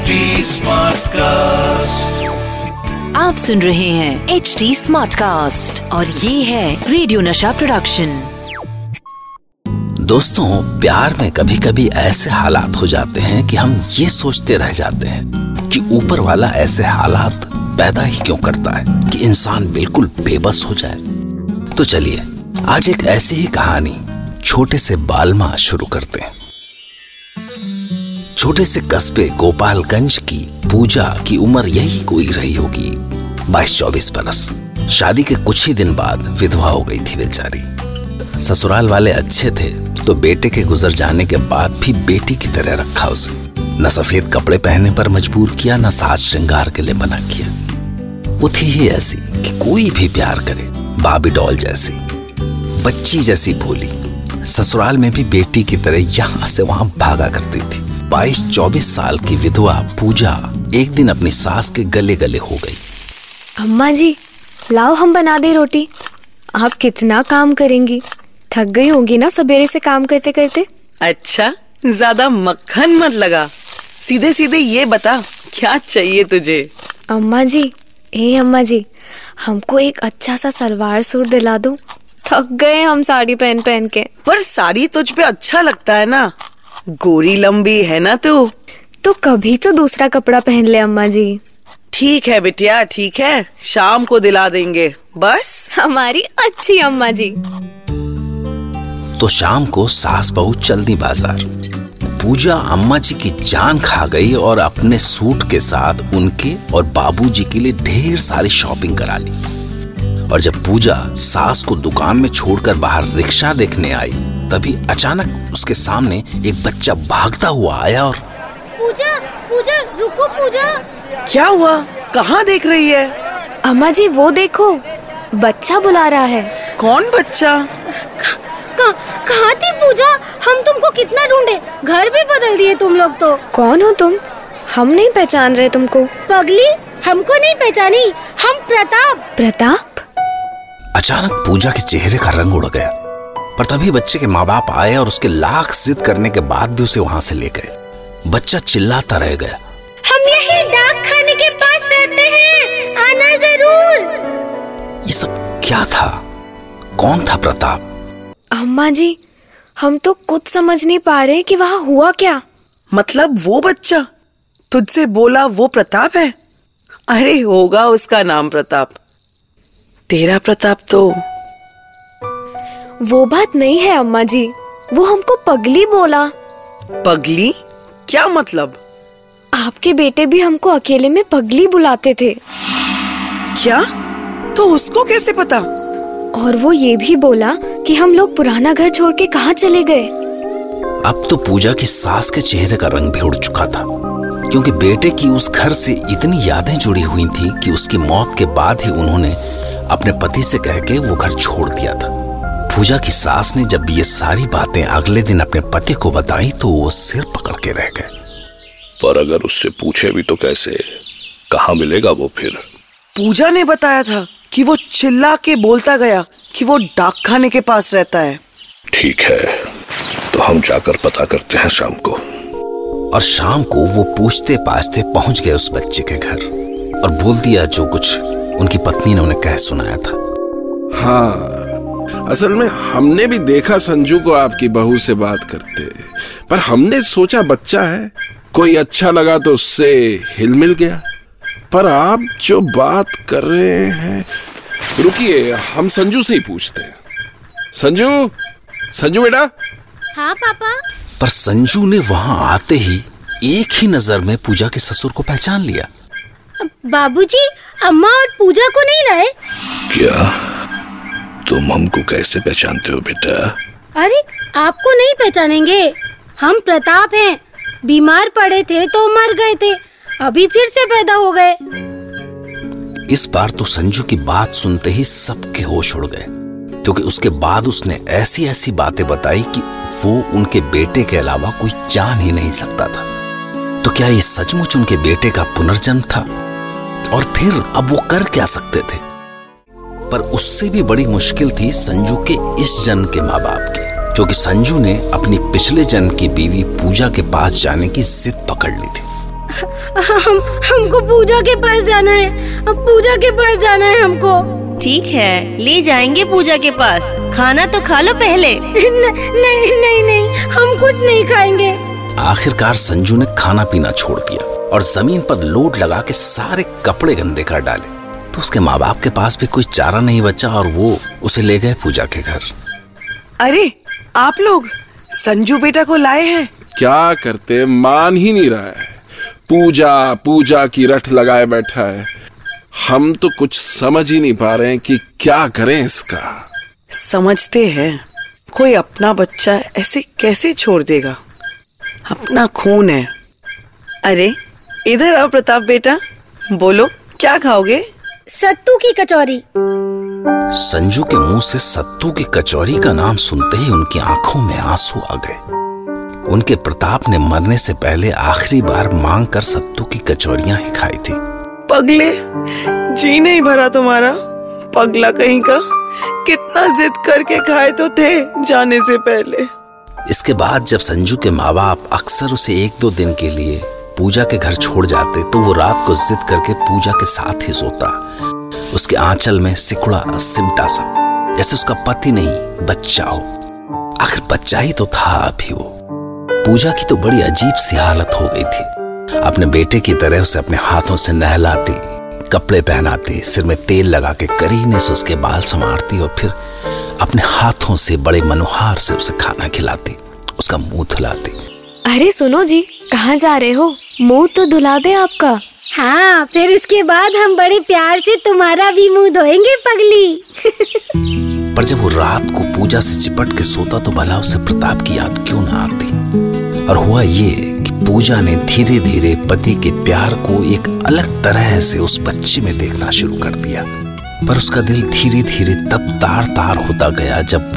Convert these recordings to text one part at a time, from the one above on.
HD Smartcast. आप सुन रहे हैं एच डी स्मार्ट कास्ट और ये है रेडियो नशा प्रोडक्शन दोस्तों प्यार में कभी कभी ऐसे हालात हो जाते हैं कि हम ये सोचते रह जाते हैं कि ऊपर वाला ऐसे हालात पैदा ही क्यों करता है कि इंसान बिल्कुल बेबस हो जाए। तो चलिए आज एक ऐसी ही कहानी छोटे से बालमा शुरू करते हैं। छोटे से कस्बे गोपालगंज की पूजा की उम्र यही कोई रही होगी। बाईस चौबीस बरस। शादी के कुछ ही दिन बाद विधवा हो गई थी बेचारी। ससुराल वाले अच्छे थे तो बेटे के गुजर जाने के बाद भी बेटी की तरह रखा उसे। न सफ़ेद कपड़े पहनने पर मजबूर किया, न साज श्रृंगार के लिए मना किया। वो थी ही ऐसी कि कोई भी प्यार करे बाबी डॉल जैसी, बच्ची जैसी भोली। ससुराल में भी बेटी की तरह यहाँ से वहाँ भागा करती थी। बाईस चौबीस साल की विधवा पूजा एक दिन अपनी सास के गले गले हो गई। अम्मा जी लाओ हम बना दे रोटी। आप कितना काम करेंगी? थक गई होगी ना सवेरे से काम करते करते अच्छा ज़्यादा मक्खन मत लगा। सीधे सीधे ये बता क्या चाहिए तुझे? अम्मा जी ए अम्मा जी हमको एक अच्छा सा सलवार सूट दिला दो। थक गए हम साड़ी पहन पहन के। पर साड़ी तुझ पे अच्छा लगता है ना। गोरी लंबी है ना तू? तो कभी तो दूसरा कपड़ा पहन ले अम्मा जी। ठीक है बिटिया ठीक है। शाम को दिला देंगे। बस? हमारी अच्छी अम्मा जी। तो शाम को सास बहू चल दी बाज़ार। पूजा अम्मा जी की जान खा गई और अपने सूट के साथ उनके और बाबूजी के लिए ढेर सारी शॉपिंग करा ली। और जब पूजा सास को दुकान में छोड़कर बाहर रिक्शा देखने आई तभी अचानक उसके सामने एक बच्चा भागता हुआ आया और पूजा पूजा रुको पूजा। क्या हुआ? कहाँ देख रही है? अम्मा जी वो देखो। बच्चा बुला रहा है। कौन बच्चा? कहाँ कहाँ थी पूजा? हम तुमको कितना ढूंढे। घर भी बदल दिए तुम लोग तो। कौन हो तुम? हम नहीं पहचान रहे तुमको। पगली हमको नहीं पहचानी। हम प्रताप। प्रताप? अचानक पूजा के चेहरे का रंग उड़ गया। पर तभी बच्चे के माँ बाप आए और उसके लाख जिद करने के बाद भी उसे वहाँ से ले गए। बच्चा चिल्लाता रह गया। हम यही डाक खाने के पास रहते हैं। आना ज़रूर। ये सब क्या था? कौन था प्रताप? अम्मा जी हम तो कुछ समझ नहीं पा रहे कि वहाँ हुआ क्या। मतलब वो बच्चा? तुझसे बोला वो प्रताप है? अरे होगा उसका नाम प्रताप। तेरा प्रताप तो वो बात नहीं है अम्मा जी वो हमको पगली बोला। पगली? क्या मतलब? आपके बेटे भी हमको अकेले में पगली बुलाते थे। क्या? तो उसको कैसे पता? और वो ये भी बोला कि हम लोग पुराना घर छोड़ के कहाँ चले गए। अब तो पूजा की सास के चेहरे का रंग भी उड़ चुका था क्योंकि बेटे की उस घर से इतनी यादें जुड़ी हुई थी कि उसकी मौत के बाद ही उन्होंने अपने पति से कह के वो घर छोड़ दिया था। पूजा की सास ने जब ये सारी बातें अगले दिन अपने पति को बताई तो वो सिर पकड़ के रह गए। पर अगर उससे पूछे भी तो कैसे? कहाँ मिलेगा वो फिर? पूजा ने बताया था कि वो चिल्ला के बोलता गया कि वो डाक खाने के पास रहता है। ठीक है तो हम जाकर पता करते हैं शाम को। और शाम को वो पूछते पाछते पहुँच गए उस बच्चे के घर और बोल दिया जो कुछ उनकी पत्नी ने उन्हें कह सुनाया था। हाँ असल में हमने भी देखा संजू को आपकी बहू से बात करते। पर हमने सोचा बच्चा है कोई अच्छा लगा तो उससे हिल मिल गया। पर आप जो बात कर रहे हैं रुकिए हम संजू से ही पूछते हैं। संजू? संजू बेटा? हाँ पापा। पर संजू ने वहाँ आते ही एक ही नज़र में पूजा के ससुर को पहचान लिया। बाबूजी अम्मा और पूजा को नहीं लाए? क्या? तुम हमको कैसे पहचानते हो बेटा? अरे आपको नहीं पहचानेंगे। हम प्रताप हैं। बीमार पड़े थे तो मर गए थे। अभी फिर से पैदा हो गए। इस बार तो संजू की बात सुनते ही सबके होश उड़ गए क्योंकि उसके बाद उसने ऐसी ऐसी बातें बताई कि वो उनके बेटे के अलावा कोई जान ही नहीं सकता था। तो क्या ये सचमुच उनके बेटे का पुनर्जन्म था? और फिर अब वो कर क्या सकते थे? पर उससे भी बड़ी मुश्किल थी संजू के इस जन्म के माँ बाप की क्योंकि संजू ने अपनी पिछले जन्म की बीवी पूजा के पास जाने की जिद पकड़ ली थी। हम हमको पूजा के पास जाना है। अब पूजा के पास जाना है हमको। ठीक है ले जाएँगे पूजा के पास। खाना तो खा लो पहले। न, नहीं नहीं नहीं हम कुछ नहीं खाएँगे। आखिरकार संजू ने खाना पीना छोड़ दिया। और ज़मीन पर लोड लगा के सारे कपड़े गंदे कर डाले। तो उसके माँ बाप के पास भी कोई चारा नहीं बचा और वो उसे ले गए पूजा के घर। अरे आप लोग संजू बेटा को लाए हैं? क्या करते? मान ही नहीं रहा है। पूजा पूजा की रट लगाए बैठा है। हम तो कुछ समझ ही नहीं पा रहे हैं कि क्या करें इसका। समझते हैं। कोई अपना बच्चा ऐसे कैसे छोड़ देगा? अपना खून है। अरे इधर आओ प्रताप बेटा। बोलो क्या खाओगे? सत्तू की कचौरी। संजू के मुँह से सत्तू की कचौरी का नाम सुनते ही उनकी आँखों में आँसू आ गए। उनके प्रताप ने मरने से पहले आखिरी बार मांग कर सत्तू की कचौरियाँ ही खाई थी। पगले जी नहीं भरा तुम्हारा। पगला कहीं का कितना जिद करके खाए तो थे जाने से पहले। इसके बाद जब संजू के माँ बाप अक्सर उसे एक दो दिन के लिए पूजा के घर छोड़ जाते तो वो रात को जिद करके पूजा के साथ ही सोता। उसके आंचल में सिकुड़ा, सिमटा सा, जैसे उसका पति नहीं, बच्चा हो। आखिर बच्चा ही तो था अभी वो। पूजा की तो बड़ी अजीब सी हालत हो गई थी। अपने बेटे की तरह उसे अपने हाथों से नहलाती, कपड़े पहनाती, सिर में तेल लगा के करीने से उसके बाल संवारती और फिर अपने हाथों से बड़े मनोहार से उसे खाना खिलाती, उसका मुँह धुलाती। अरे सुनो जी, कहाँ जा रहे हो? मुँह तो धुला दे आपका। हाँ फिर उसके बाद हम बड़े प्यार से तुम्हारा भी मुँह धोएँगे पगली। पर जब वो रात को पूजा से चिपट के सोता तो भला उसे प्रताप की याद क्यों ना आती? और हुआ ये कि पूजा ने धीरे धीरे पति के प्यार को एक अलग तरह से उस बच्चे में देखना शुरू कर दिया। पर उसका दिल धीरे धीरे तब तार तार होता गया जब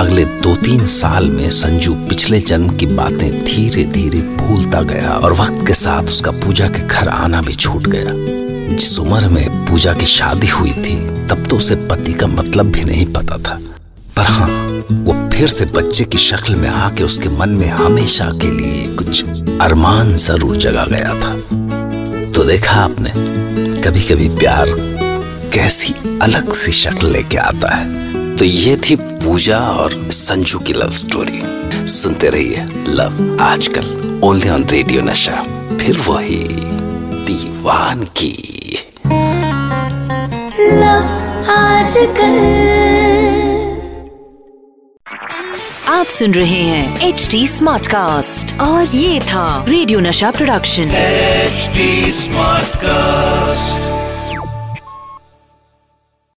अगले दो तीन साल में संजू पिछले जन्म की बातें धीरे धीरे भूलता गया और वक्त के साथ उसका पूजा के घर आना भी छूट गया। जिस उम्र में पूजा की शादी हुई थी, तब तो उसे पति का मतलब भी नहीं पता था। पर हाँ वो फिर से बच्चे की शक्ल में आके उसके मन में हमेशा के लिए कुछ अरमान ज़रूर जगा गया था। तो देखा आपने कभी कभी प्यार कैसी अलग सी शक्ल लेके आता है। तो ये थी पूजा और संजू की लव स्टोरी सुनते रहिए लव आजकल ओनली ऑन रेडियो नशा फिर वही दीवान की। लव आजकल। आप सुन रहे हैं एच डी स्मार्ट कास्ट और ये था रेडियो नशा प्रोडक्शन एचडी स्मार्ट Smartcast.